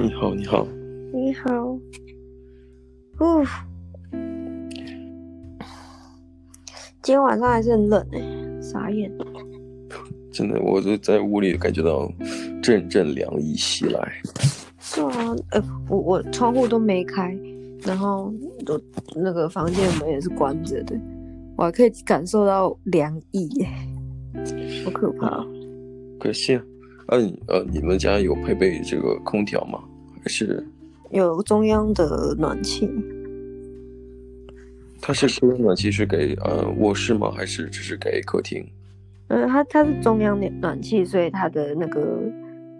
你好，你好，你好。哦，今天晚上还是很冷哎，傻眼。真的，我就在屋里感觉到阵阵凉意袭来。是啊，呃，我我窗户都没开，然后都那个房间门也是关着的，我还可以感受到凉意耶，好可怕。可惜啊，呃、啊，呃，你们家有配备这个空调吗？还是有中央的暖气？它是中央暖气是给呃卧室吗？还是只是给客厅？嗯，它它是中央的暖气，所以它的那个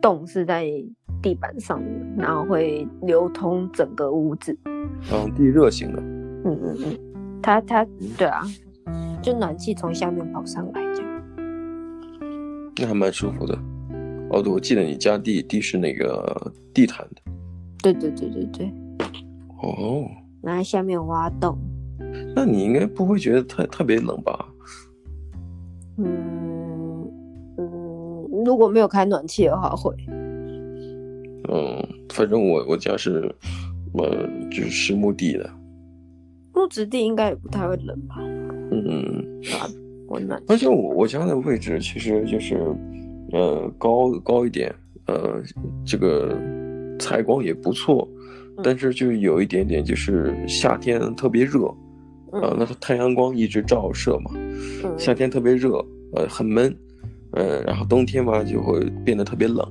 洞是在地板上，然后会流通整个屋子。嗯，地热型的。嗯嗯嗯，它它对啊，就暖气从下面跑上来这样。那还蛮舒服的。哦，对，我记得你家地地是那个地毯的。对对对对对。哦。然后下面挖洞。那你应该不会觉得特特别冷吧？嗯嗯，如果没有开暖气的话会。嗯，反正我我家是，呃，就是实木地的。木质地应该也不太会冷吧？嗯，啊，温暖。而且我我家的位置其实就是，呃，高高一点，呃，这个采光也不错，但是就有一点点就是夏天特别热。啊，那太阳光一直照射嘛，嗯、夏天特别热，呃，很闷，呃，然后冬天嘛就会变得特别冷。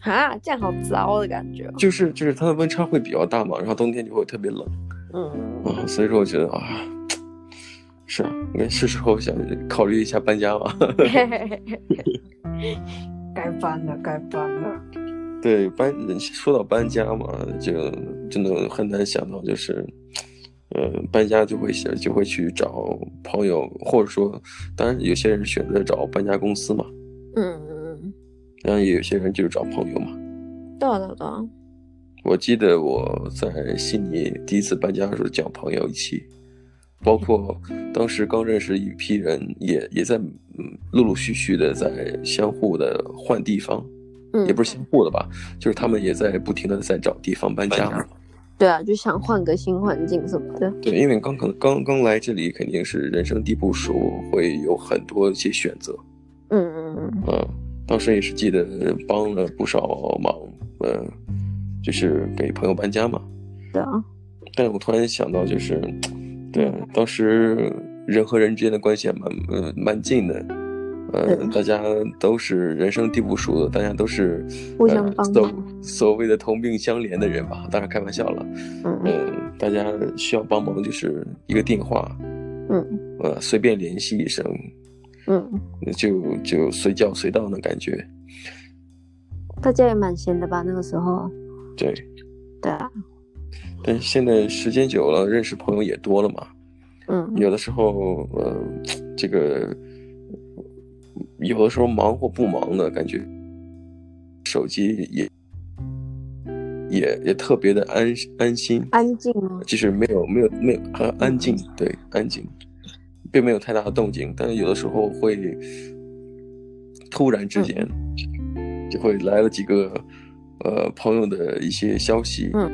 啊，这样好糟的感觉。就是就是它的温差会比较大嘛，然后冬天就会特别冷。嗯啊，所以说我觉得啊，是啊，应该是时候想考虑一下搬家嘛。该搬了，该搬了。对，搬说到搬家嘛，就真的很难想到就是。呃，搬家就会想就会去找朋友，或者说，当然有些人选择找搬家公司嘛。嗯嗯嗯。然后也有些人就是找朋友嘛。对对对。我记得我在悉尼第一次搬家的时候，叫朋友一起，包括当时刚认识一批人也，也也在嗯陆陆续续的在相互的换地方，嗯，也不是相互的吧，就是他们也在不停的在找地方搬家。对啊，就想换个新环境什么的。对，因为刚可能刚刚来这里，肯定是人生地不熟，会有很多一些选择。嗯嗯嗯。嗯，当时也是记得帮了不少忙，嗯，就是给朋友搬家嘛。对啊。但是我突然想到，就是，对，当时人和人之间的关系还蛮呃蛮近的。呃，大家都是人生地不熟的，大家都是互相帮助，呃、所谓的同病相怜的人吧，当然开玩笑了。嗯，呃，大家需要帮忙就是一个电话，嗯，呃，随便联系一声，嗯，就就随叫随到的感觉。大家也蛮闲的吧？那个时候。对。对啊。但是现在时间久了，认识朋友也多了嘛。嗯。有的时候，呃，这个。有的时候忙或不忙的感觉，手机也也也特别的安安心，安静吗？就是没有没有没有很安静，对，安静，并没有太大的动静，但是有的时候会突然之间就会来了几个呃朋友的一些消息，嗯，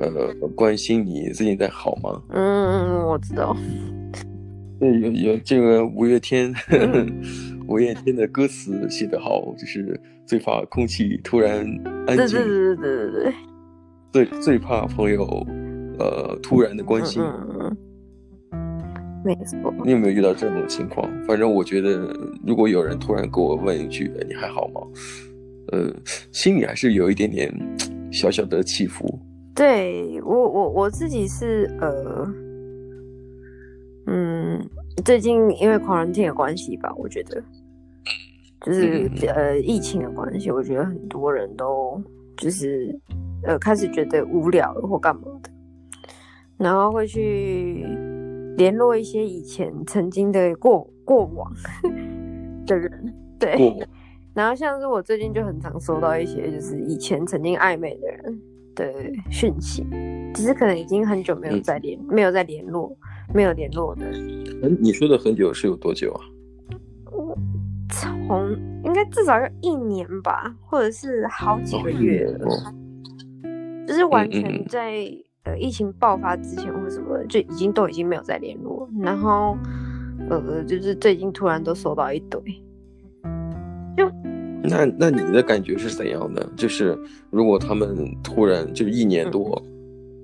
呃，关心你最近在好吗？嗯我知道，有有这个五月天。五月天的歌词写得好，就是最怕空气突然安静。对对对对对对。最最怕朋友，呃，突然的关心。嗯嗯。没错。你有没有遇到这种情况？反正我觉得，如果有人突然给我问一句“你还好吗”，呃，心里还是有一点点小小的起伏。对我，我我自己是呃，嗯。最近因为 quarantine 的关系吧，我觉得就是呃疫情的关系，我觉得很多人都就是呃开始觉得无聊了或干嘛的，然后会去联络一些以前曾经的过过往的人，对，然后像是我最近就很常收到一些就是以前曾经暧昧的人的讯息，只是可能已经很久没有再联没有再联络。没有联络的，嗯，你说的很久是有多久啊？我从应该至少要一年吧，或者是好几个月了，哦、就是完全在嗯。嗯呃疫情爆发之前或什么，就已经都已经没有再联络，然后呃就是最近突然都收到一堆，就那那你的感觉是怎样的？就是如果他们突然就是一年多，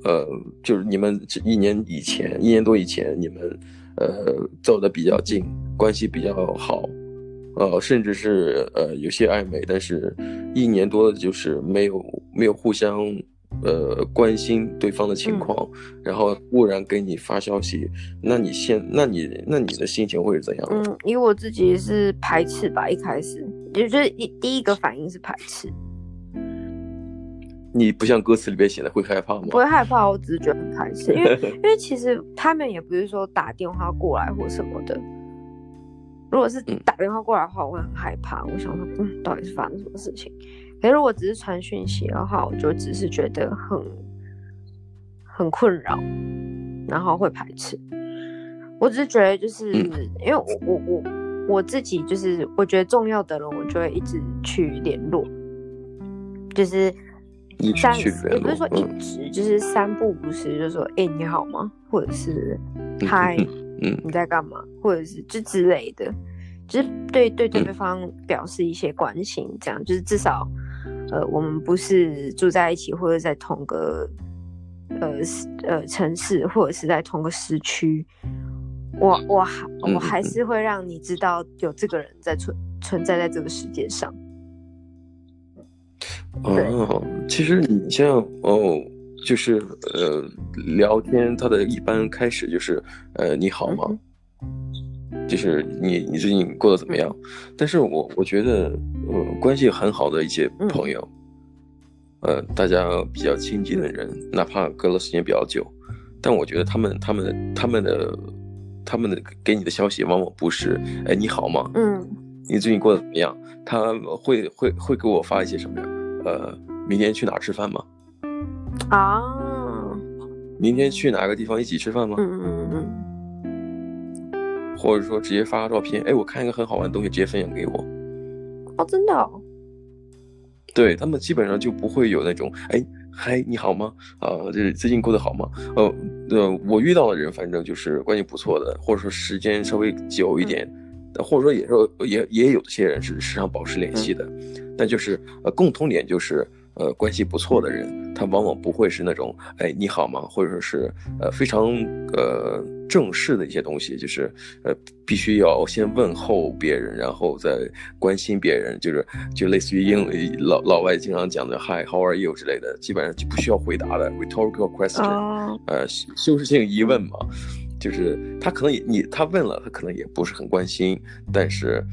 嗯、呃，就是你们一年以前一年多以前你们呃走的比较近，关系比较好。呃，甚至是呃有些暧昧，但是一年多的就是没有没有互相呃关心对方的情况，嗯、然后忽然给你发消息，那你现那你那你的心情会是怎样？嗯，以我自己是排斥吧，一开始就是一第一个反应是排斥。你不像歌词里边写的会害怕吗？不会害怕，我只是觉得很排斥，因为 因为其实他们也不是说打电话过来或什么的。如果是打电话过来的话，嗯、我会很害怕。我想说，嗯，到底是发生什么事情？可是如果只是传讯息的话，我就只是觉得很很困扰，然后会排斥。我只是觉得，就是、嗯、因为我我我我自己，就是我觉得重要的人，我就会一直去联络，就是三也不是说一直，嗯、就是三不五时就说，哎、欸，你好吗？或者是嗨。嗯嗯，你在干嘛？或者是就之类的，就是对对对方表示一些关心，这样、嗯、就是至少，呃，我们不是住在一起，或者在同个呃呃城市，或者是在同个时区，我我还我还是会让你知道有这个人在存存在在这个世界上。哦，其实你像哦。就是呃，聊天，他的一般开始就是呃，你好吗？嗯、就是你你最近过得怎么样？嗯、但是我我觉得，呃，关系很好的一些朋友，嗯、呃，大家比较亲近的人，哪怕隔了时间比较久，但我觉得他们他们他们的他们的给你的消息往往不是哎你好吗？嗯，你最近过得怎么样？他会会会给我发一些什么呀？呃，明天去哪吃饭吗？啊，明天去哪个地方一起吃饭吗？嗯嗯嗯，或者说直接发个照片，哎，我看一个很好玩的东西，直接分享给我。哦，真的哦？对，他们基本上就不会有那种，哎，嗨，你好吗？啊，就是最近过得好吗？呃，呃，我遇到的人，反正就是关系不错的，或者说时间稍微久一点，嗯、或者说也说也也有些人是时常保持联系的，嗯、但就是呃，共同点就是。呃，关系不错的人，他往往不会是那种，哎，你好吗？或者说是，呃，非常呃正式的一些东西，就是，呃，必须要先问候别人，然后再关心别人，就是就类似于英老老外经常讲的 Hi，How are you 之类的，基本上就不需要回答的 rhetorical question，、oh. 呃，修饰性疑问嘛，就是他可能也你他问了，他可能也不是很关心，但是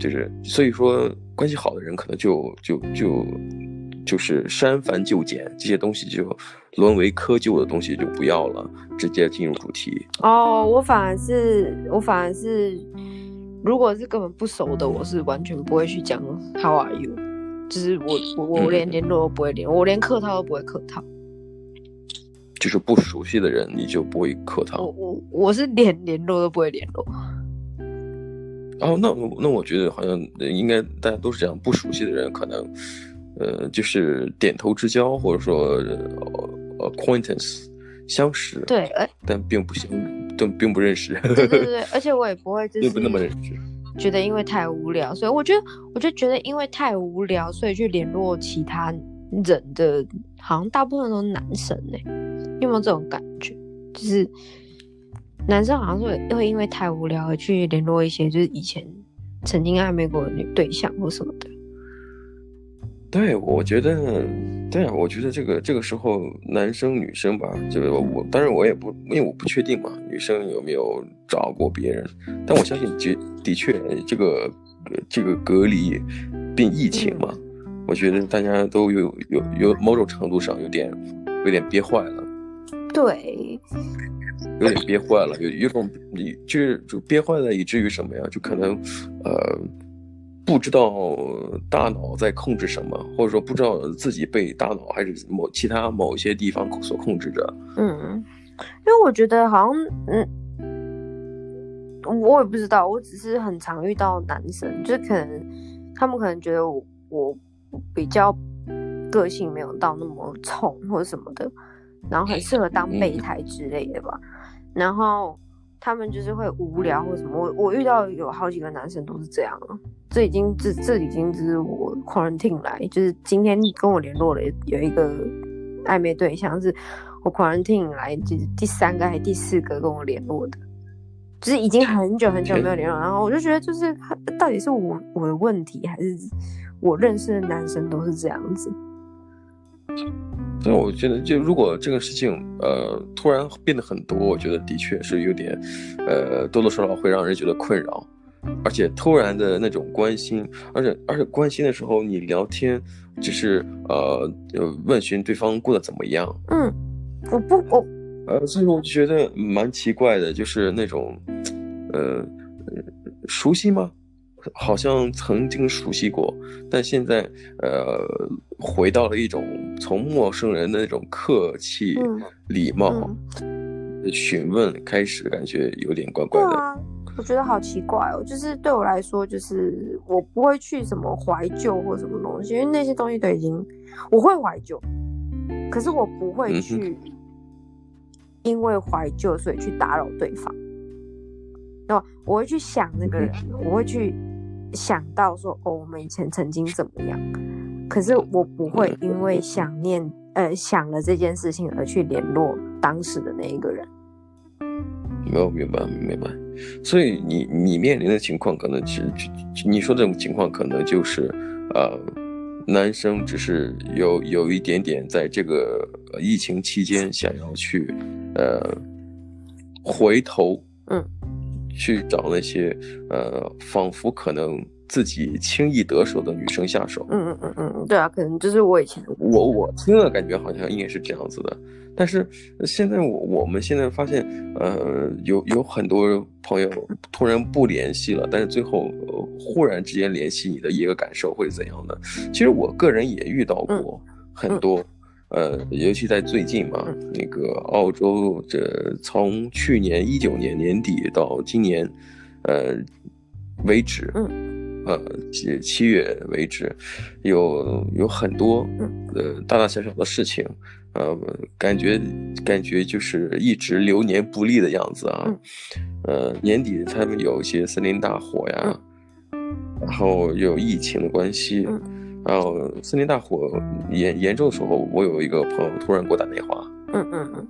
就是所以说关系好的人可能就就就。就是删繁就简，这些东西就沦为窠臼的东西就不要了，直接进入主题。哦，我反而是我反而是，如果是根本不熟的，我是完全不会去讲 How are you，就是我我我连联络都不会联，我连客套都不会客套。就是不熟悉的人，你就不会客套。我我我是连联络都不会联络。哦，那那我觉得好像应该大家都是这样，不熟悉的人可能。呃，就是点头之交，或者说呃 acquaintance 相识，对，但并不相，但并不认识。对对对，而且我也不会就是不那么认识，觉得因为太无聊，所以我觉得我就觉得因为太无聊，所以去联络其他人的，好像大部分都是男生呢。有没有这种感觉？就是男生好像会会因为太无聊而去联络一些就是以前曾经暧昧过的女对象或什么的。对，我觉得，对啊，我觉得这个这个时候，男生女生吧，这个我当然我也不，因为我不确定嘛，女生有没有找过别人，但我相信，的的确，这个这个隔离并疫情嘛，嗯、我觉得大家都有有有某种程度上有点有点憋坏了，对，有点憋坏了，有有种你就是就憋坏了，以至于什么呀？就可能，呃。不知道大脑在控制什么，或者说不知道自己被大脑还是某其他某些地方所控制着。嗯，因为我觉得好像，嗯，我也不知道，我只是很常遇到男生，就可能他们可能觉得我我比较个性没有到那么冲或者什么的，然后很适合当备胎之类的吧。然后他们就是会无聊或什么。我我遇到有好几个男生都是这样了。这已经这这已经是我 quarantine 来，就是今天跟我联络了有一个暧昧对象，是我 quarantine 来就是第三个还是第四个跟我联络的。就是已经很久很久没有联络，然后我就觉得，就是到底是我我的问题，还是我认识的男生都是这样子？所以我觉得，就如果这个事情呃突然变得很多，我觉得的确是有点呃多多少少会让人觉得困扰，而且突然的那种关心，而且而且关心的时候你聊天只是呃问询对方过得怎么样？嗯，我不我。呃，所以我就觉得蛮奇怪的，就是那种，呃，熟悉吗？好像曾经熟悉过，但现在呃，回到了一种从陌生人的那种客气、嗯、礼貌、嗯、询问开始，感觉有点怪怪的。我觉得好奇怪哦。就是对我来说，就是我不会去什么怀旧或什么东西，因为那些东西都已经我会怀旧，可是我不会去。嗯因为怀旧，所以去打扰对方。那我会去想那个人，我会去想到说，哦，我们以前曾经怎么样。可是我不会因为想念，呃，想了这件事情而去联络当时的那一个人。没有明白，明白。所以你你面临的情况，可能其实你说这种情况，可能就是，呃。男生只是有有一点点在这个疫情期间想要去，呃，回头，嗯，去找那些呃，仿佛可能自己轻易得手的女生下手。嗯嗯嗯嗯，对啊，可能就是我以前我我听了感觉好像应该是这样子的。但是现在我我们现在发现，呃，有有很多朋友突然不联系了，但是最后，呃，忽然之间联系你的一个感受会怎样呢？其实我个人也遇到过很多，嗯、呃，尤其在最近嘛，嗯、那个澳洲这从去年一九年年底到今年，呃，为止，嗯，呃，七七月为止，有有很多呃大大小小的事情。呃，感觉感觉就是一直流年不利的样子啊。嗯、呃，年底他们有一些森林大火呀，嗯、然后有疫情的关系，嗯、然后森林大火严严重的时候，我有一个朋友突然给我打电话。嗯嗯嗯。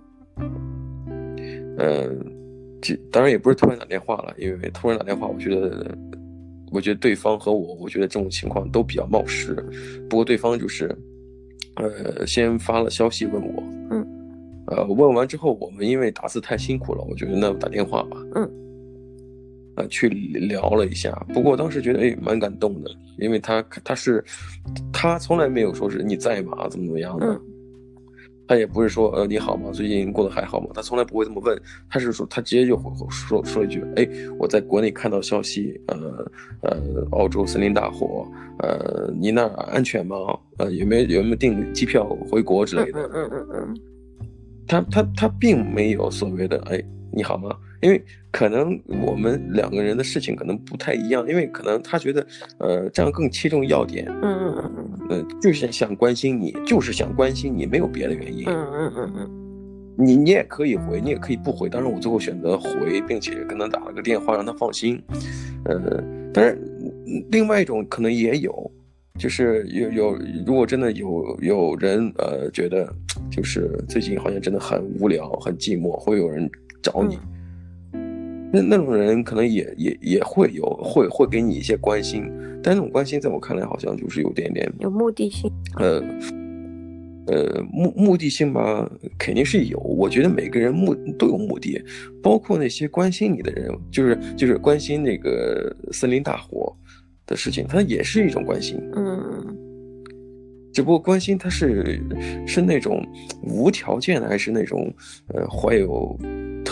嗯，这当然也不是突然打电话了，因为突然打电话，我觉得，我觉得对方和我，我觉得这种情况都比较冒失。不过对方就是。呃，先发了消息问我，嗯，呃，问完之后，我们因为打字太辛苦了，我觉得那打电话吧，嗯，呃，去聊了一下。不过当时觉得哎，蛮感动的，因为他他是他从来没有说是你在吗？怎么怎么样的。嗯他也不是说呃你好吗？最近过得还好吗？他从来不会这么问，他是说他直接就回说说了一句，哎，我在国内看到消息，呃呃，澳洲森林大火，呃，你那儿安全吗？呃，有没有有没有订机票回国之类的？嗯嗯嗯嗯。他他他并没有所谓的哎你好吗？因为可能我们两个人的事情可能不太一样，因为可能他觉得，呃，这样更切中要点。嗯嗯嗯嗯，呃，就是想关心你，就是想关心你，没有别的原因。嗯嗯嗯嗯，你你也可以回，你也可以不回，当然我最后选择回，并且跟他打了个电话，让他放心。呃，但是另外一种可能也有，就是有有，如果真的有有人呃觉得，就是最近好像真的很无聊、很寂寞，会有人找你。嗯那那种人可能也也也会有会会给你一些关心，但那种关心在我看来好像就是有点点有目的性。呃呃目目的性吧，肯定是有。我觉得每个人目都有目的，包括那些关心你的人，就是就是关心那个森林大火的事情，它也是一种关心。嗯，只不过关心他是是那种无条件的，还是那种呃怀有。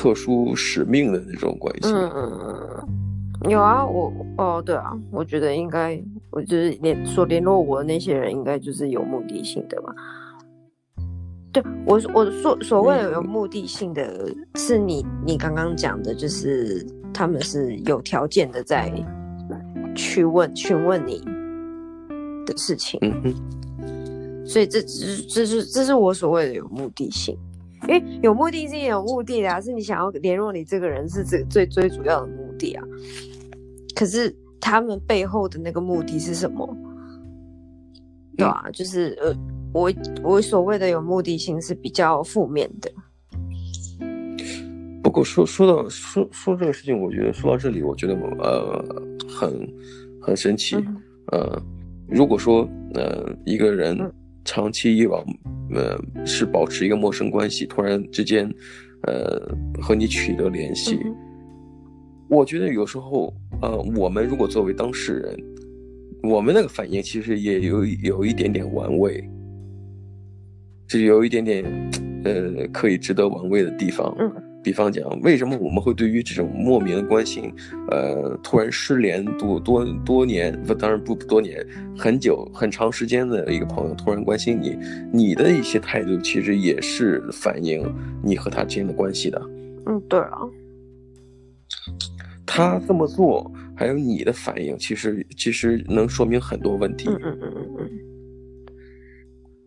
特殊使命的那种关系，嗯嗯嗯，有啊，我哦对啊，我觉得应该，我就是联所联络我的那些人，应该就是有目的性的吧。对我我所所谓的有目的性的，是你你刚刚讲的，就是他们是有条件的在去问询问你，的事情。嗯哼，所以这只是这是这是我所谓的有目的性，因为有目的性有目的的啊，是你想要联络你这个人是这最最主要的目的啊。可是他们背后的那个目的是什么？对啊，嗯、就是呃，我我所谓的有目的性是比较负面的。不过说说到说说这个事情，我觉得说到这里，我觉得呃很很神奇。嗯、呃，如果说呃一个人长期以往呃是保持一个陌生关系，突然之间呃和你取得联系，嗯、我觉得有时候呃我们如果作为当事人，我们那个反应其实也有有一点点玩味，就有一点点呃可以值得玩味的地方。嗯比方讲，为什么我们会对于这种莫名的关心，呃，突然失联多多多年，不，当然不多年，很久很长时间的一个朋友突然关心你，你的一些态度其实也是反映你和他之间的关系的。嗯，对啊。他这么做，还有你的反应，其实其实能说明很多问题。嗯嗯嗯嗯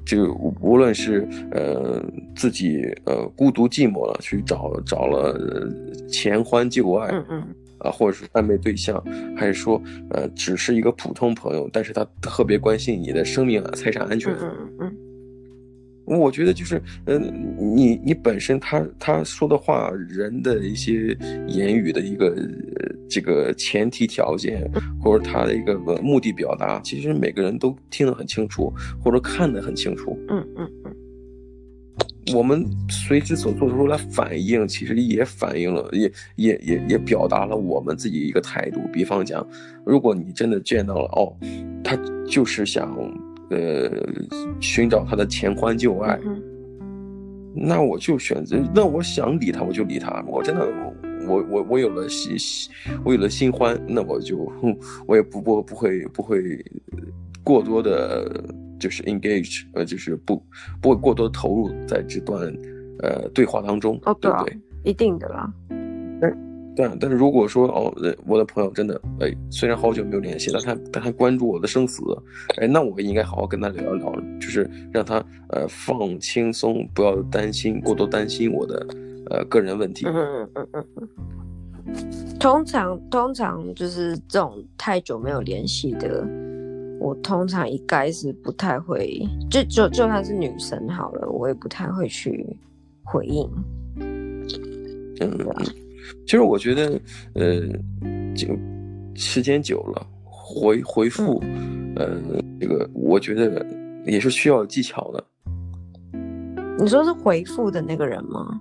嗯。就无论是呃自己呃孤独寂寞了，去找找了前欢旧爱，嗯嗯，啊，或者是暧昧对象，还是说呃只是一个普通朋友，但是他特别关心你的生命啊、财产安全，嗯嗯嗯。我觉得就是，嗯、呃，你你本身他他说的话，人的一些言语的一个、呃、这个前提条件，或者他的一个目的表达，其实每个人都听得很清楚，或者看得很清楚。嗯嗯嗯。我们随之所做出来反应，其实也反映了，也也也也表达了我们自己一个态度。比方讲，如果你真的见到了，哦，他就是想。呃，寻找他的前欢旧爱，嗯、那我就选择。那我想理他，我就理他。我真的，我我我有了新，我有了新欢，那我就，我也不不不会不会过多的，就是 engage，呃，就是不不会过多投入在这段呃对话当中，哦、对不对？一定的啦。对，但是如果说哦，我的朋友真的哎，虽然好久没有联系了，但他但他关注我的生死，哎，那我应该好好跟他聊一聊，就是让他呃放轻松，不要担心过多担心我的呃个人问题。嗯嗯嗯嗯嗯。通常通常就是这种太久没有联系的，我通常应该是不太会，就就就算是女生好了，我也不太会去回应。嗯。其实我觉得，呃，这个时间久了，回回复，呃，这个我觉得也是需要技巧的。你说是回复的那个人吗？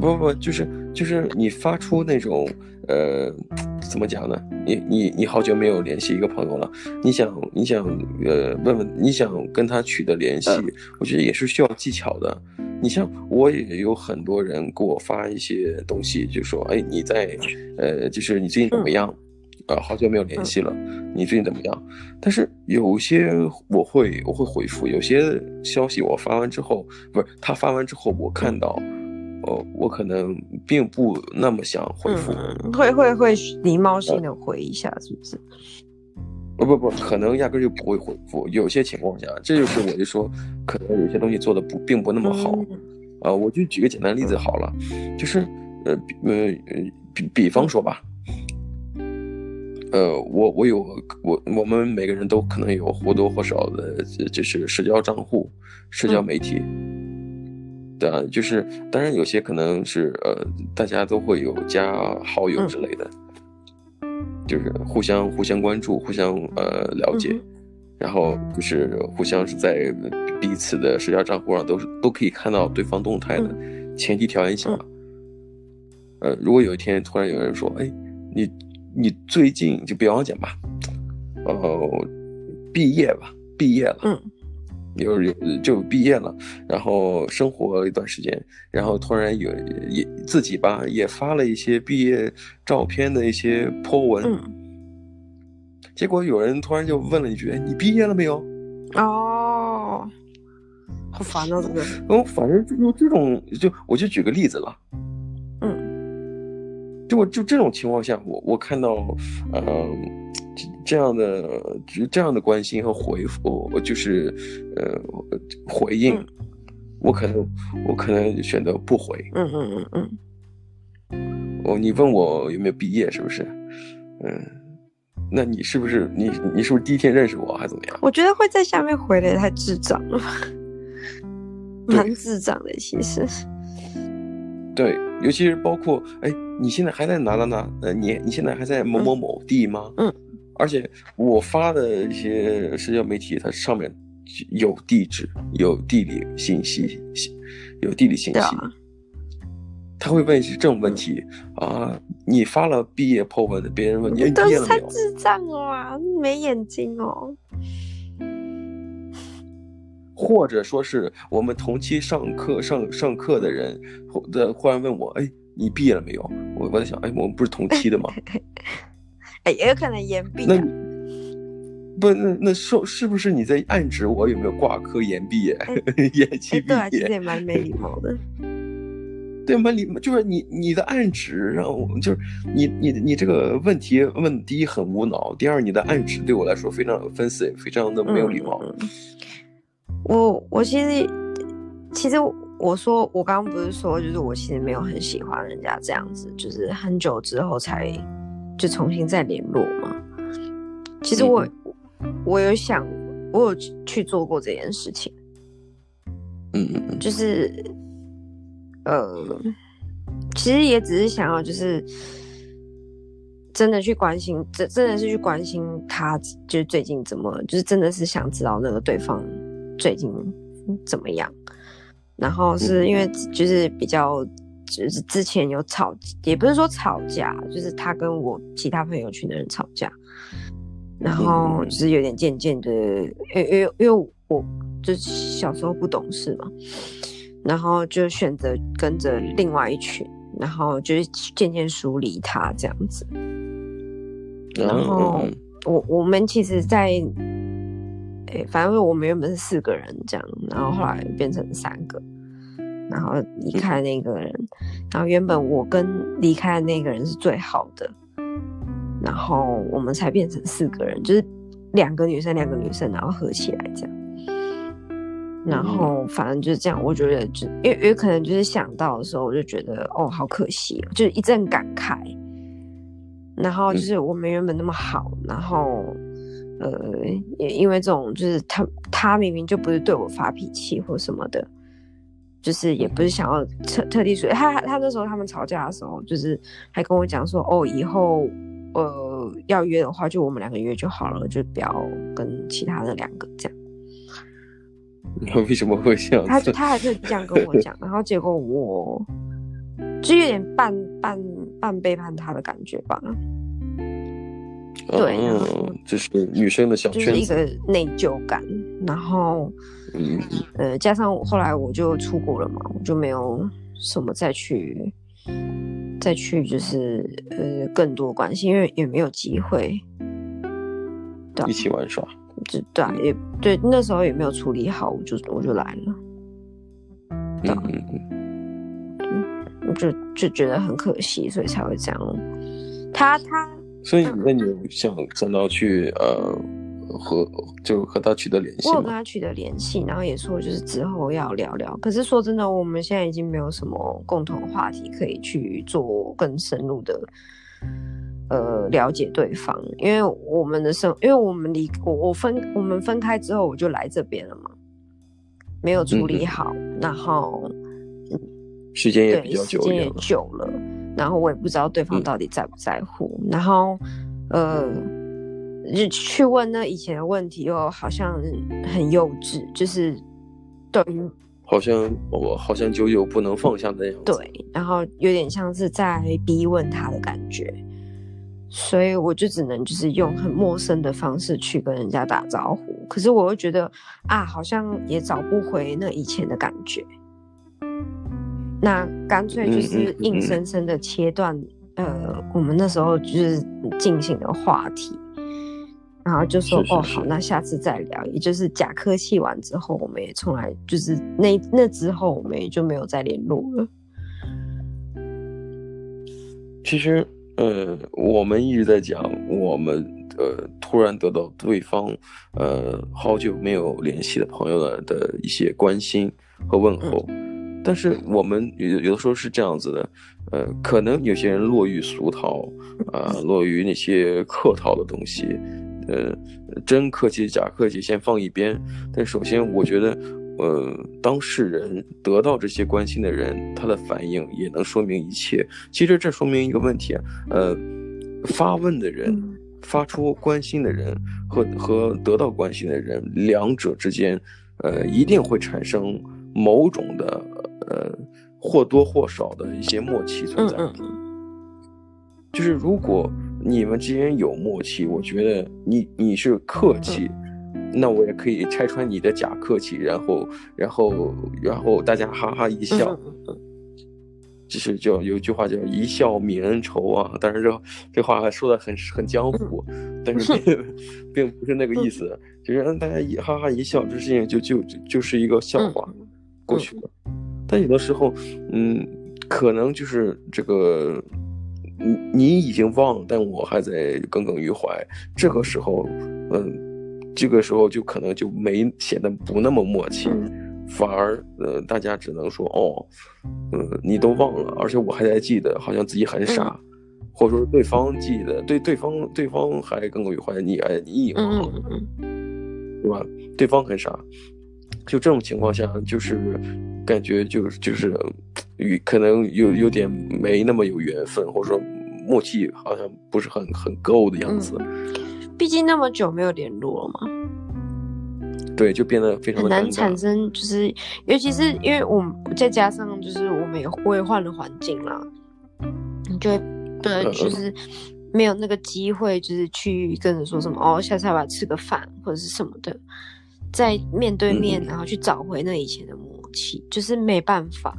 不不不，就是就是你发出那种，呃，怎么讲呢？你你你好久没有联系一个朋友了，你想你想呃问问你想跟他取得联系，嗯、我觉得也是需要技巧的。你像我也有很多人给我发一些东西，就说，哎，你在，呃，就是你最近怎么样？啊，好久没有联系了，你最近怎么样？但是有些我会我会回复，有些消息我发完之后，不是他发完之后，我看到，哦，我可能并不那么想回复，嗯、会会会礼貌性的回一下，是不是？不不不，可能压根就不会回复。有些情况下，这就是我就说，可能有些东西做的不并不那么好。啊、我就举个简单例子好了，就是呃呃比比方说吧，呃，我我有我我们每个人都可能有或多或少的，就是社交账户、社交媒体，嗯、对啊，就是当然有些可能是呃大家都会有加好友之类的。嗯就是互相互相关注，互相呃了解，嗯、然后就是互相是在彼此的社交账户上都是都可以看到对方动态的前提条件下，嗯、呃，如果有一天突然有人说，哎，你你最近就比方讲吧，呃，毕业吧，毕业了，嗯。有有就毕业了，然后生活了一段时间，然后突然有也自己吧也发了一些毕业照片的一些 po 文，嗯、结果有人突然就问了一句：“哎，你毕业了没有？”哦，好烦啊！这个，嗯，反正就这种，就我就举个例子了，嗯，就我就这种情况下，我我看到，嗯、呃。这样的这样的关心和回复，就是呃回应，嗯、我可能我可能选择不回。嗯嗯嗯嗯。哦，你问我有没有毕业，是不是？嗯，那你是不是你你是不是第一天认识我，还怎么样？我觉得会在下面回的也太智障了，蛮智障的其实。对，尤其是包括哎，你现在还在哪哪哪？呃，你你现在还在某某某地吗？嗯。而且我发的一些社交媒体，它上面有地址，有地理信息，有地理信息。他会问一些这种问题啊？你发了毕业 po 文，别人问你毕业了没有？都是太智障了啊！没眼睛哦。或者说是我们同期上课上上课的人，的忽然问我，哎，你毕业了没有？我我在想，哎，我们不是同期的吗？哎，也有可能延毕。那不那那说是不是你在暗指我有没有挂科延毕？延期毕业？对啊，其实也蛮没礼貌的。对吗？你就是你你的暗指，然后就是你你你这个问题问第一很无脑，第二你的暗指对我来说非常 offensive，非常的没有礼貌。嗯、我我其实其实我说我刚刚不是说就是我其实没有很喜欢人家这样子，就是很久之后才就重新再联络嘛。其实我、嗯、我有想我有去做过这件事情，嗯嗯嗯，就是。呃，其实也只是想要，就是真的去关心，真真的是去关心他，就是最近怎么，就是真的是想知道那个对方最近怎么样。然后是因为就是比较，就是之前有吵，也不是说吵架，就是他跟我其他朋友圈的人吵架，然后就是有点渐渐的，因为因为因为我就小时候不懂事嘛。然后就选择跟着另外一群，然后就是渐渐疏离他这样子。然后我我们其实在，在诶，反正我们原本是四个人这样，然后后来变成三个，然后离开那个人，然后原本我跟离开的那个人是最好的，然后我们才变成四个人，就是两个女生，两个女生，然后合起来这样。然后反正就是这样，我觉得就因为因为可能就是想到的时候，我就觉得哦，好可惜，就是一阵感慨。然后就是我们原本那么好，然后呃，也因为这种就是他他明明就不是对我发脾气或什么的，就是也不是想要特特地说他他那时候他们吵架的时候，就是还跟我讲说哦，以后呃要约的话，就我们两个约就好了，就不要跟其他的两个这样。为什么会这样？他他还是这样跟我讲，然后结果我就有点半半半背叛他的感觉吧。对，嗯，就是女生的小圈子，就是一个内疚感。然后，嗯呃，加上后来我就出国了嘛，我就没有什么再去再去就是呃更多关系，因为也没有机会，对，一起玩耍。就对啊，也对，那时候也没有处理好，我就我就来了。嗯嗯嗯，我就就觉得很可惜，所以才会这样。他他，所以那你有想想到去呃和就和他取得联系？我有跟他取得联系，然后也说就是之后要聊聊。可是说真的，我们现在已经没有什么共同话题可以去做更深入的。呃，了解对方，因为我们的生，因为我们离我我分我们分开之后，我就来这边了嘛，没有处理好，嗯、然后时间也比较久，时间也久了，然后我也不知道对方到底在不在乎，嗯、然后呃，就去问那以前的问题，又好像很幼稚，就是对，好像我好像久久不能放下的样子，对，然后有点像是在逼问他的感觉。所以我就只能就是用很陌生的方式去跟人家打招呼，可是我又觉得啊，好像也找不回那以前的感觉，那干脆就是硬生生的切断，嗯嗯嗯、呃，我们那时候就是进行的话题，然后就说哦好，那下次再聊，也就是假客气完之后，我们也从来就是那那之后我们也就没有再联络了。其实。呃，我们一直在讲，我们呃突然得到对方呃好久没有联系的朋友的的一些关心和问候。但是我们有有的时候是这样子的，呃，可能有些人落于俗套，啊、呃，落于那些客套的东西，呃，真客气假客气先放一边。但首先，我觉得，呃，当事人得到这些关心的人，他的反应也能说明一切。其实这说明一个问题，呃，发问的人，发出关心的人和和得到关心的人，两者之间，呃，一定会产生某种的。呃，或多或少的一些默契存在。嗯嗯，就是如果你们之间有默契，我觉得你你是客气，嗯，那我也可以拆穿你的假客气，然后然后然后大家哈哈一笑。嗯，就是叫有一句话叫一笑泯恩仇啊，但是这这话还说的很很江湖，嗯，但是并 并不是那个意思，嗯，就是让大家一哈哈一笑，这事情就就就就是一个笑话，嗯，过去了。但有的时候，嗯，可能就是这个，你你已经忘了，但我还在耿耿于怀。这个时候，嗯，这个时候就可能就没显得不那么默契，反而呃，大家只能说哦，嗯，你都忘了，而且我还在记得，好像自己很傻，或者说对方记得，对对方对方还耿耿于怀，你哎你已忘了，对吧？对方很傻，就这种情况下就是。感觉就是就是与可能有有点没那么有缘分，或者说默契好像不是很很够的样子。嗯，毕竟那么久没有联络了嘛。对，就变得非常的难产生，就是尤其是因为我们再加上就是我们也会换了环境啦，你就会对，就是没有那个机会，就是去跟人说什么哦，下次要不要吃个饭或者是什么的，在面对面，然后去找回那以前的默契。就是没办法，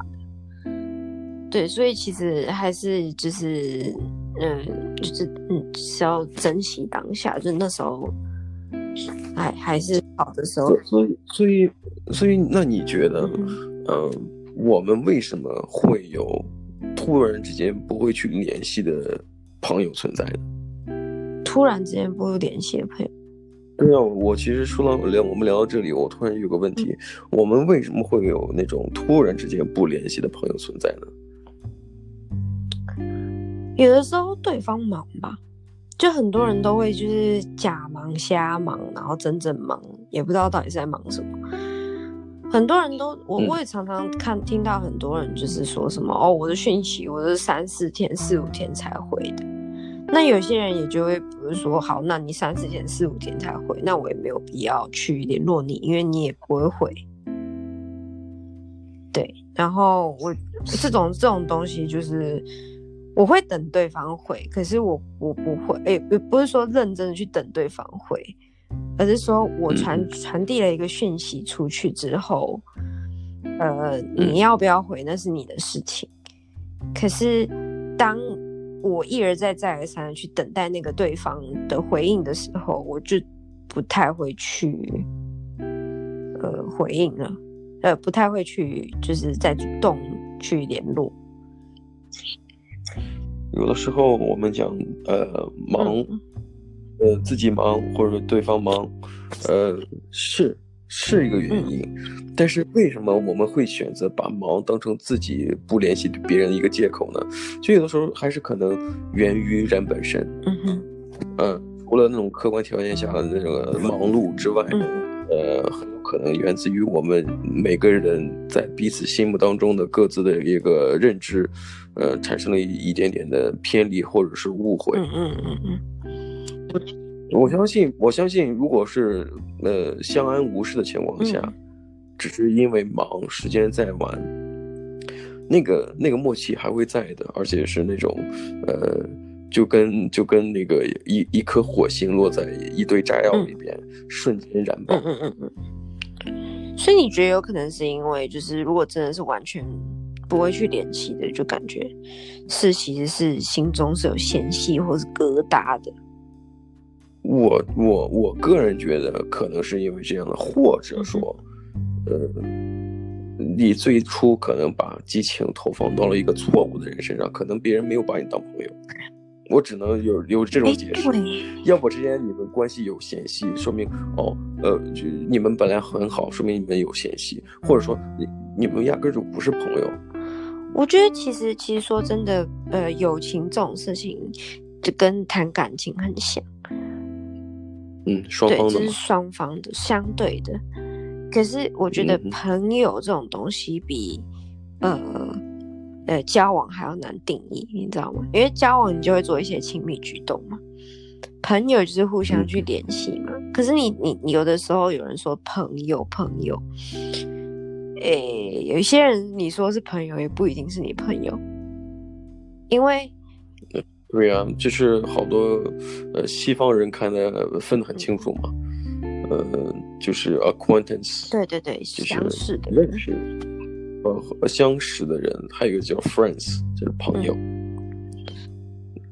对，所以其实还是就是，嗯，就是嗯，是要珍惜当下，就那时候还还是好的时候。所以，所以，所以，那你觉得，嗯，呃，我们为什么会有突然之间不会去联系的朋友存在呢？突然之间不会联系的朋友。对啊，我其实说到聊，我们聊到这里，我突然有个问题，我们为什么会有那种突然之间不联系的朋友存在呢？有的时候对方忙吧，就很多人都会就是假忙瞎忙，然后真正忙也不知道到底是在忙什么。很多人都，我我也常常看听到很多人就是说什么哦，我的讯息我是三四天、四五天才回的。那有些人也就会，比如说，好，那你三四天、四五天才回，那我也没有必要去联络你，因为你也不会回。对，然后我这种这种东西就是，我会等对方回，可是我我不会，诶，不是说认真的去等对方回，而是说我传传递了一个讯息出去之后，呃，你要不要回那是你的事情，可是当。我一而再、再而三的去等待那个对方的回应的时候，我就不太会去呃回应了，呃，不太会去就是再主动去联络。有的时候我们讲呃忙，嗯，呃自己忙或者对方忙，呃是。是一个原因，嗯，但是为什么我们会选择把忙当成自己不联系别人的一个借口呢？就有的时候还是可能源于人本身。嗯哼，嗯，除了那种客观条件下的那种忙碌之外，嗯，呃，很有可能源自于我们每个人在彼此心目当中的各自的一个认知，呃，产生了一点点的偏离或者是误会。嗯嗯嗯嗯。我相信，我相信，如果是呃相安无事的情况下，嗯，只是因为忙，时间在晚，那个那个默契还会在的，而且是那种呃，就跟就跟那个一一颗火星落在一堆炸药里边，嗯，瞬间燃爆。嗯嗯嗯嗯。所以你觉得有可能是因为，就是如果真的是完全不会去联系的，就感觉是其实是心中是有嫌隙或是疙瘩的。我我我个人觉得可能是因为这样的，或者说，呃，你最初可能把激情投放到了一个错误的人身上，可能别人没有把你当朋友。我只能有有这种解释。要不之间你们关系有嫌隙，说明哦，呃，就你们本来很好，说明你们有嫌隙，或者说你你们压根就不是朋友。我觉得其实其实说真的，呃，友情这种事情就跟谈感情很像。嗯，双方的。这是双方的，相对的。可是我觉得朋友这种东西比，嗯、呃呃交往还要难定义，你知道吗？因为交往你就会做一些亲密举动嘛，朋友就是互相去联系嘛。嗯、可是你你你有的时候有人说朋友朋友，诶、欸，有一些人你说是朋友，也不一定是你朋友，因为。对啊，就是好多呃西方人看的分得很清楚嘛，呃，就是 acquaintance，对对对，就是相识的认识，呃，相识的人，还有一个叫 friends，就是朋友。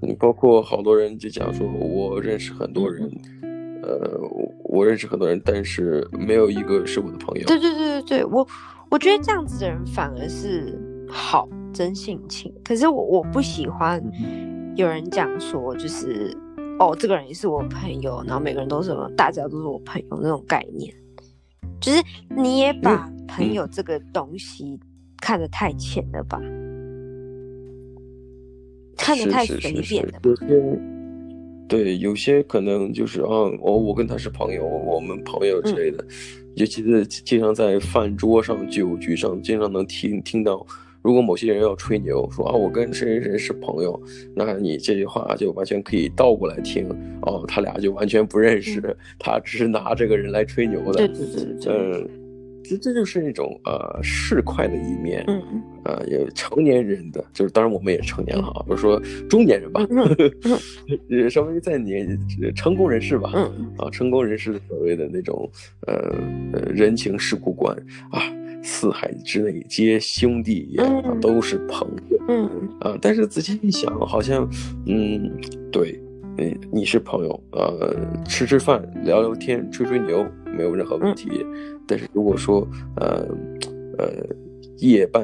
你、嗯、包括好多人就讲说，我认识很多人，嗯、呃，我认识很多人，但是没有一个是我的朋友。对对对对对，我我觉得这样子的人反而是好真性情，可是我我不喜欢。有人讲说，就是哦，这个人也是我朋友，然后每个人都是什么，大家都是我朋友那种概念，就是你也把朋友这个东西看得太浅了吧？看得太随便了。有些对，有些可能就是啊，我我跟他是朋友，我们朋友之类的，尤其是经常在饭桌上、酒局上，经常能听听到。如果某些人要吹牛说啊，我跟谁谁谁是朋友，那你这句话就完全可以倒过来听哦，他俩就完全不认识，嗯、他只是拿这个人来吹牛的。对对对对，嗯，这这就是一种呃市侩的一面，呃，有成年人的，就是当然我们也成年了啊，不是、嗯、说中年人吧，嗯、稍微在年成功人士吧，嗯。啊，成功人士所谓的那种呃呃人情世故观。啊。四海之内皆兄弟也，嗯、都是朋友。嗯啊，但是仔细一想，好像，嗯，对，你你是朋友，呃，吃吃饭、聊聊天、吹吹牛，没有任何问题。嗯、但是如果说，呃，呃，夜半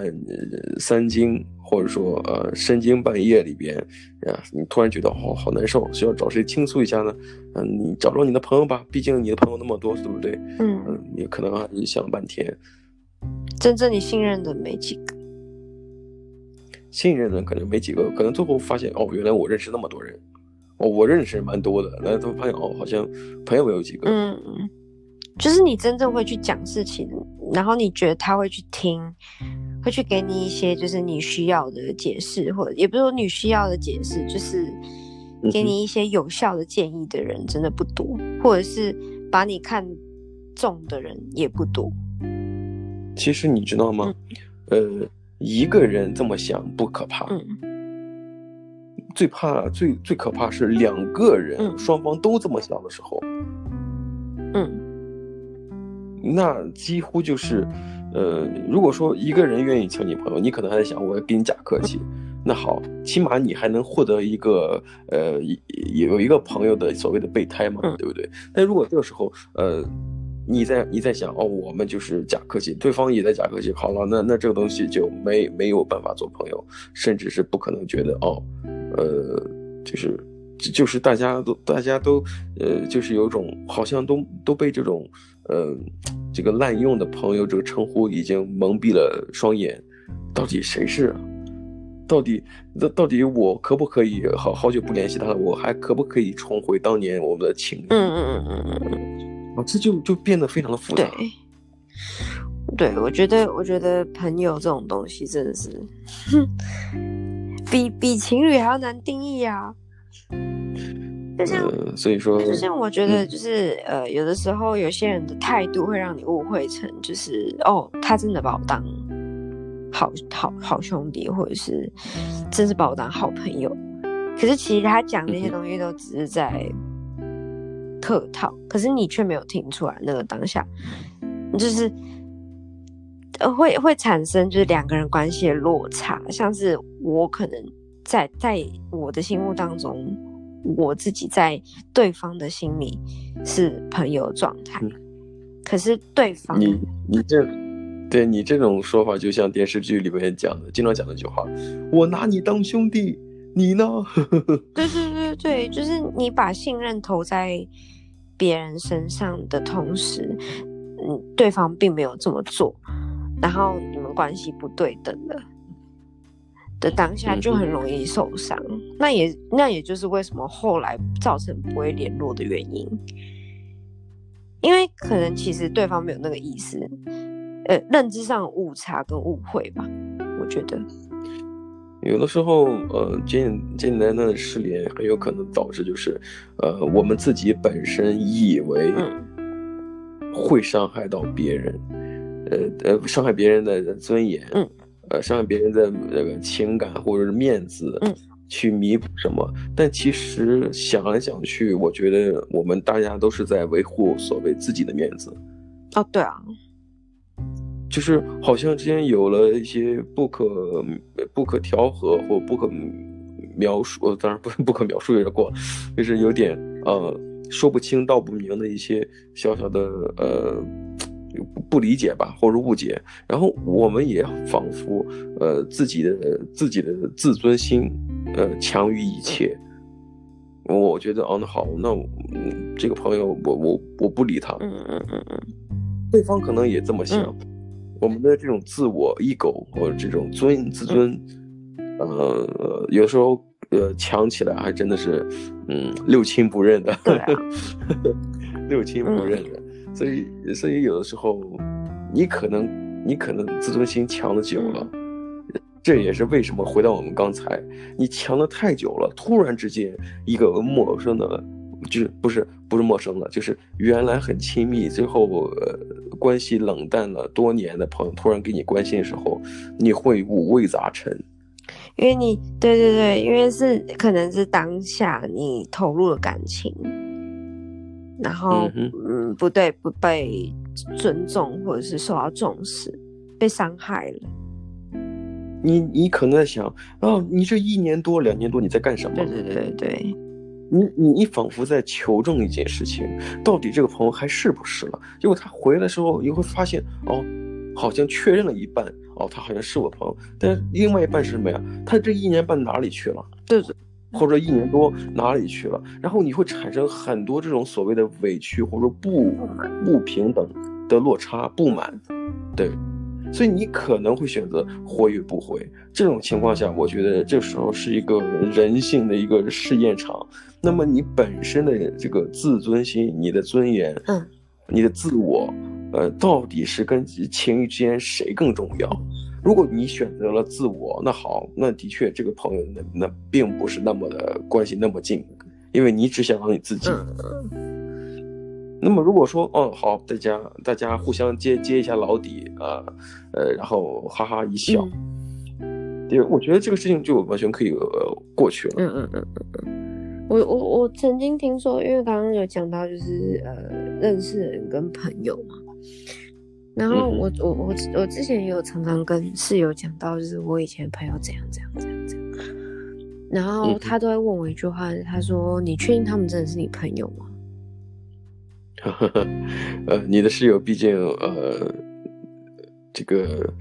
三更，或者说呃深更半夜里边，啊，你突然觉得好好难受，需要找谁倾诉一下呢？嗯、呃，你找找你的朋友吧，毕竟你的朋友那么多，对不对？嗯嗯，你可能想了半天。真正你信任的没几个，信任的可能没几个，可能最后发现哦，原来我认识那么多人，哦，我认识蛮多的，但最后发现哦，好像朋友没有几个。嗯，就是你真正会去讲事情，然后你觉得他会去听，会去给你一些就是你需要的解释，或者也不是说你需要的解释，就是给你一些有效的建议的人真的不多，或者是把你看重的人也不多。其实你知道吗？嗯、呃，一个人这么想不可怕，嗯、最怕最最可怕是两个人、嗯、双方都这么想的时候，嗯，那几乎就是，呃，如果说一个人愿意请你朋友，你可能还在想我要跟你假客气，嗯、那好，起码你还能获得一个呃有一个朋友的所谓的备胎嘛，嗯、对不对？但如果这个时候，呃。你在你在想哦，我们就是假客气，对方也在假客气。好了，那那这个东西就没没有办法做朋友，甚至是不可能觉得哦，呃，就是就是大家都大家都呃，就是有种好像都都被这种呃这个滥用的朋友这个称呼已经蒙蔽了双眼。到底谁是？到底那到底我可不可以好好久不联系他了？我还可不可以重回当年我们的情谊？嗯嗯嗯嗯嗯。这就就变得非常的复杂。对，对，我觉得，我觉得朋友这种东西真的是，比比情侣还要难定义、啊。就像、呃，所以说，就像我觉得，就是、嗯、呃，有的时候有些人的态度会让你误会成，就是哦，他真的把我当好好好兄弟，或者是真是把我当好朋友。可是其实他讲那些东西都只是在。客套，可是你却没有听出来，那个当下就是呃会会产生就是两个人关系的落差，像是我可能在在我的心目当中，我自己在对方的心里是朋友状态，嗯、可是对方你你这对你这种说法，就像电视剧里面讲的，经常讲的一句话，我拿你当兄弟，你呢？对 对对。对对，就是你把信任投在别人身上的同时，嗯，对方并没有这么做，然后你们关系不对等的的当下，就很容易受伤。嗯、那也那也就是为什么后来造成不会联络的原因，因为可能其实对方没有那个意思，呃，认知上误差跟误会吧，我觉得。有的时候，呃，简简简单单的失联很有可能导致就是，呃，我们自己本身以为会伤害到别人，呃呃，伤害别人的尊严，嗯，呃，伤害别人的那个情感或者是面子，嗯，去弥补什么？但其实想来想去，我觉得我们大家都是在维护所谓自己的面子。哦，对啊。就是好像之间有了一些不可不可调和或不可描述，当然不不可描述有点过，就是有点呃说不清道不明的一些小小的呃不理解吧，或者误解。然后我们也仿佛呃自己的自己的自尊心呃强于一切。我觉得哦，那好，那嗯这个朋友我我我不理他。嗯嗯嗯嗯，对方可能也这么想。嗯我们的这种自我 ego 或者这种尊自尊，呃，有时候呃强起来还真的是，嗯，六亲不认的，对啊、六亲不认的。嗯、所以，所以有的时候，你可能你可能自尊心强的久了，嗯、这也是为什么回到我们刚才，你强的太久了，突然之间一个陌生的。就是不是不是陌生的，就是原来很亲密，最后呃关系冷淡了多年的朋友，突然给你关心的时候，你会五味杂陈。因为你对对对，因为是可能是当下你投入了感情，然后嗯，嗯不对不被尊重或者是受到重视，被伤害了。你你可能在想啊，你这一年多两年多你在干什么？对对对对。你你你仿佛在求证一件事情，到底这个朋友还是不是了？结果他回来的时候，你会发现，哦，好像确认了一半，哦，他好像是我朋友，但是另外一半是什么呀？他这一年半哪里去了？对对，或者一年多哪里去了？然后你会产生很多这种所谓的委屈，或者说不不平等的落差、不满，对。所以你可能会选择回与不回。这种情况下，我觉得这时候是一个人性的一个试验场。那么你本身的这个自尊心、你的尊严、嗯，你的自我，呃，到底是跟情谊之间谁更重要？如果你选择了自我，那好，那的确这个朋友那那并不是那么的关系那么近，因为你只想到你自己。嗯那么如果说，嗯，好，大家大家互相揭揭一下老底啊，呃，然后哈哈一笑，对、嗯，我觉得这个事情就完全可以呃过去了。嗯嗯嗯嗯嗯。我我我曾经听说，因为刚刚有讲到就是呃认识人跟朋友嘛，然后我、嗯、我我我之前也有常常跟室友讲到，就是我以前朋友怎样怎样怎样怎样，然后他都会问我一句话，他说：“你确定他们真的是你朋友吗？” 呃，你的室友毕竟呃，这个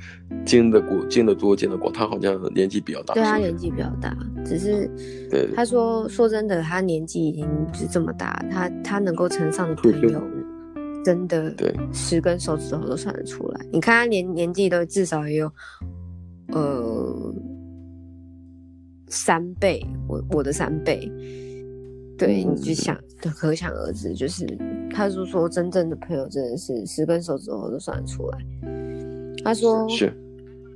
经得过、经得多、见得过，他好像年纪比较大。对，他年纪比较大，只是对他说说真的，他年纪已经是这么大，他他能够称上的朋友，真的对十根手指头都算得出来。你看他年年纪都至少也有呃三倍，我我的三倍。对，你就想，可想而知，就是他说说真正的朋友真的是十根手指头都算得出来。他说是，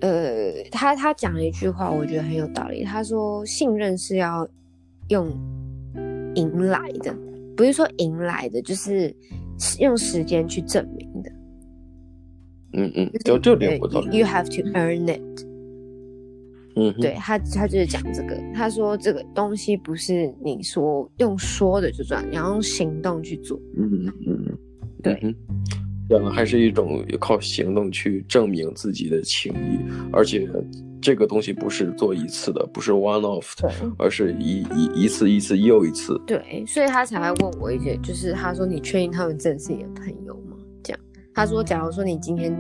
呃，他他讲了一句话，我觉得很有道理。他说信任是要用赢来的，不是说赢来的，就是用时间去证明的。嗯嗯，就这点我懂。You have to earn it。嗯，对他，他就是讲这个。他说这个东西不是你说用说的就赚，你要用行动去做。嗯嗯嗯，对，这样还是一种靠行动去证明自己的情谊，而且这个东西不是做一次的，不是 one off 的，而是一一一次一次又一次。对，所以他才会问我一些，就是他说你确定他们真是你的朋友吗？这样，他说假如说你今天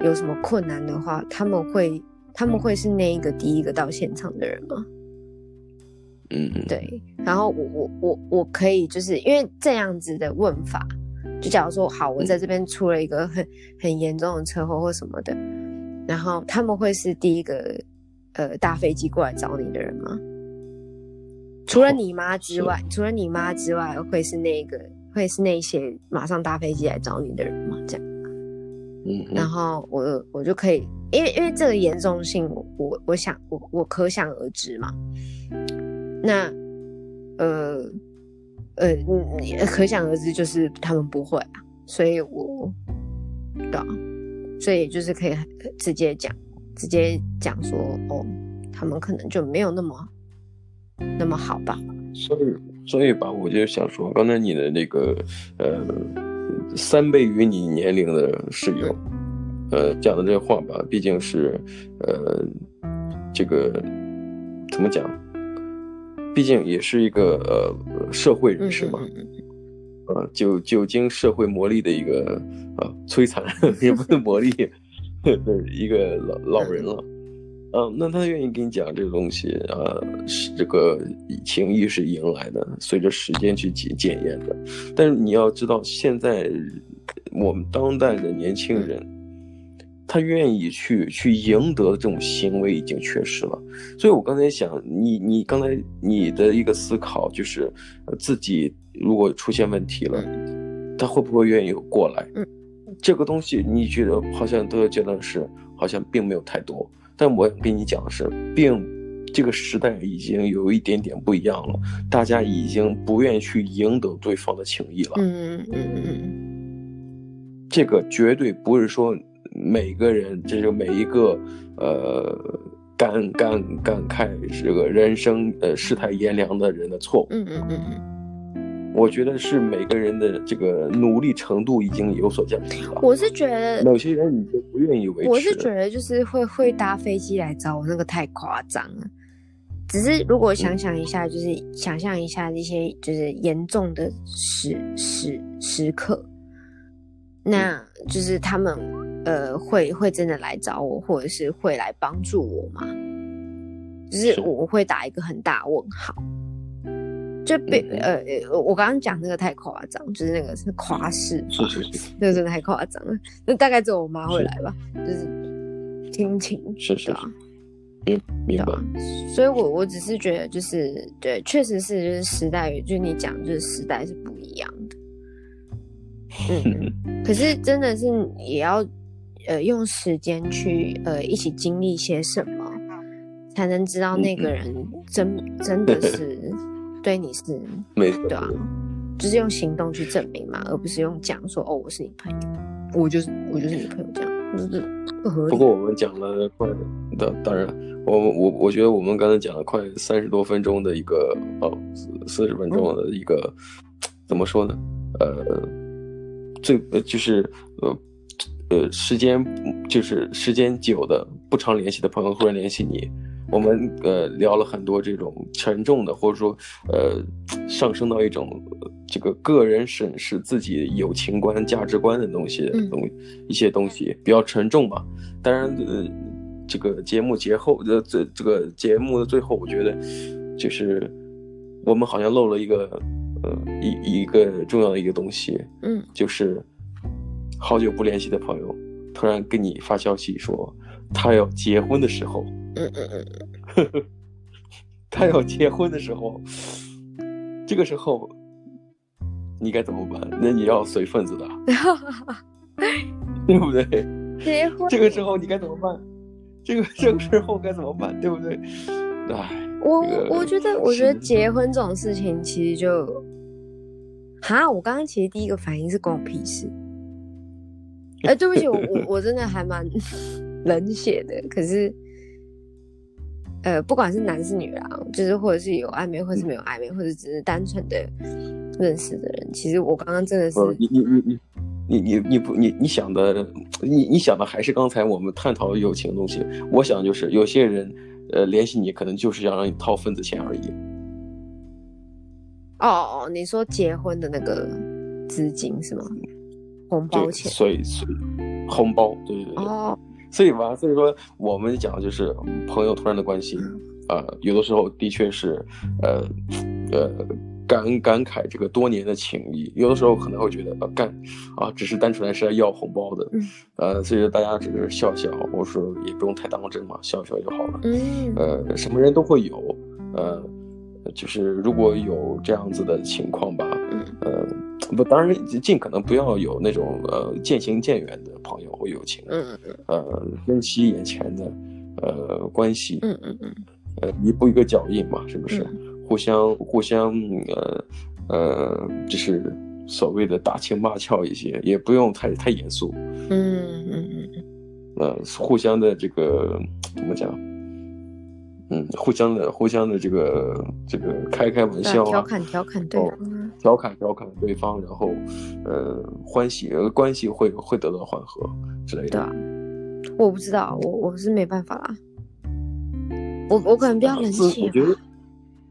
有什么困难的话，他们会。他们会是那一个第一个到现场的人吗？嗯嗯，对。然后我我我我可以就是因为这样子的问法，就假如说好，我在这边出了一个很很严重的车祸或什么的，然后他们会是第一个呃搭飞机过来找你的人吗？除了你妈之外，除了你妈之外，会是那个会是那些马上搭飞机来找你的人吗？这样，嗯，然后我我就可以，因为因为这个严重性，我我想我我可想而知嘛。那呃呃，你可想而知，就是他们不会啊，所以我对啊，所以就是可以直接讲，直接讲说，哦，他们可能就没有那么。那么好吧，所以所以吧，我就想说，刚才你的那个呃三倍于你年龄的室友，呃讲的这话吧，毕竟是呃这个怎么讲，毕竟也是一个呃社会人士嘛，呃久久经社会磨砺的一个呃摧残 也不是磨砺 的一个老老人了。嗯，那他愿意跟你讲这个东西，呃，是这个情谊是迎来的，随着时间去检检验的。但是你要知道，现在我们当代的年轻人，他愿意去去赢得的这种行为已经缺失了。所以我刚才想，你你刚才你的一个思考就是，自己如果出现问题了，他会不会愿意过来？嗯，这个东西你觉得好像都觉得是，好像并没有太多。但我跟你讲的是，并这个时代已经有一点点不一样了，大家已经不愿意去赢得对方的情谊了。嗯嗯嗯嗯，这个绝对不是说每个人，这是每一个呃感感感慨这个人生呃世态炎凉的人的错误。嗯嗯嗯嗯。我觉得是每个人的这个努力程度已经有所降低了。我是觉得某些人已经不愿意维持。我是觉得就是会会搭飞机来找我，那个太夸张了。只是如果想想一下，就是想象一下这些就是严重的时时时刻，那就是他们呃会会真的来找我，或者是会来帮助我吗？就是我会打一个很大问号。就被呃，我刚刚讲那个太夸张，就是那个是夸饰法，那个真的太夸张了。那大概只有我妈会来吧，就是亲情，是是啊，明明白。所以我我只是觉得，就是对，确实是就是时代，就是你讲就是时代是不一样的。嗯，可是真的是也要呃用时间去呃一起经历些什么，才能知道那个人真真的是。对你是没错，对啊，就是用行动去证明嘛，而不是用讲说哦，我是你朋友，我就是我就是你朋友这样，就是不合理。不过我们讲了快当，当然，我我我觉得我们刚才讲了快三十多分钟的一个哦，四十分钟的一个、嗯、怎么说呢？呃，最就是呃呃时间就是时间久的不常联系的朋友突然联系你。我们呃聊了很多这种沉重的，或者说呃上升到一种这个个人审视自己友情观、价值观的东西的东、嗯、一些东西比较沉重吧。当然呃这个节目节后的这这个节目的最后，我觉得就是我们好像漏了一个呃一一个重要的一个东西，嗯，就是好久不联系的朋友突然给你发消息说他要结婚的时候。嗯嗯嗯嗯，他要结婚的时候，这个时候你该怎么办？那你要随份子的，对不对？结婚，这个时候你该怎么办？这个这个时候该怎么办？对不对？哎，我、这个、我觉得，我觉得结婚这种事情其实就，哈，我刚刚其实第一个反应是关我屁事。哎、欸，对不起，我我我真的还蛮 冷血的，可是。呃，不管是男是女啦，就是或者是有暧昧，或者是没有暧昧，或者只是单纯的认识的人，其实我刚刚真的是你你你你你你你不你你想的，你你想的还是刚才我们探讨友情的东西。我想就是有些人，呃，联系你可能就是想让你掏份子钱而已。哦哦，你说结婚的那个资金是吗？红包钱，所以所以红包，对对对。哦。所以吧，所以说我们讲的就是朋友突然的关系，啊、呃，有的时候的确是，呃，呃，感感慨这个多年的情谊，有的时候可能会觉得，呃，干，啊，只是单纯是来要红包的，呃，所以说大家只是笑笑，我说也不用太当真嘛，笑笑就好了，呃，什么人都会有，呃，就是如果有这样子的情况吧，呃，不，当然尽可能不要有那种呃渐行渐远的朋友或友情，呃，珍惜眼前的呃关系，嗯嗯嗯。呃，一步一个脚印嘛，是不是？嗯、互相互相，呃呃，就是所谓的打情骂俏一些，也不用太太严肃。嗯嗯嗯嗯。呃，互相的这个怎么讲？嗯，互相的互相的这个这个开开玩笑啊，调侃调侃对方，调侃调侃对方，然后呃欢喜关系会会得到缓和之类的。对啊，我不知道，我我是没办法啦。我我可能比较冷血。我觉得，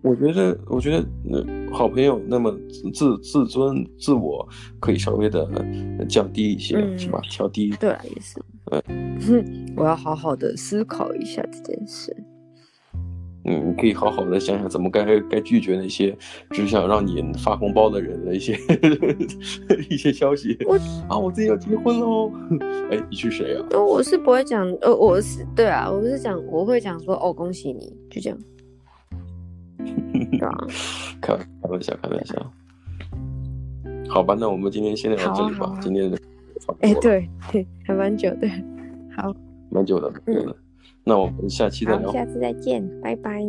我觉得，我觉得，呃，好朋友那么自自尊自我可以稍微的降低一些，嗯、是吧？调低。对啊，也是。嗯，我要好好的思考一下这件事。嗯，你可以好好的想想怎么该该拒绝那些只想让你发红包的人的一些 一些消息。我啊，我自己要结婚喽！哎，你是谁啊？我是不会讲，呃，我是对啊，我是讲，我会讲说，哦，恭喜你，就这样。对啊，开开玩笑，开玩笑。好吧，那我们今天先聊到这里吧。啊啊、今天的哎，对对，还蛮久的。好，蛮久的，对的。嗯那我们下期再聊。下次再见，拜拜。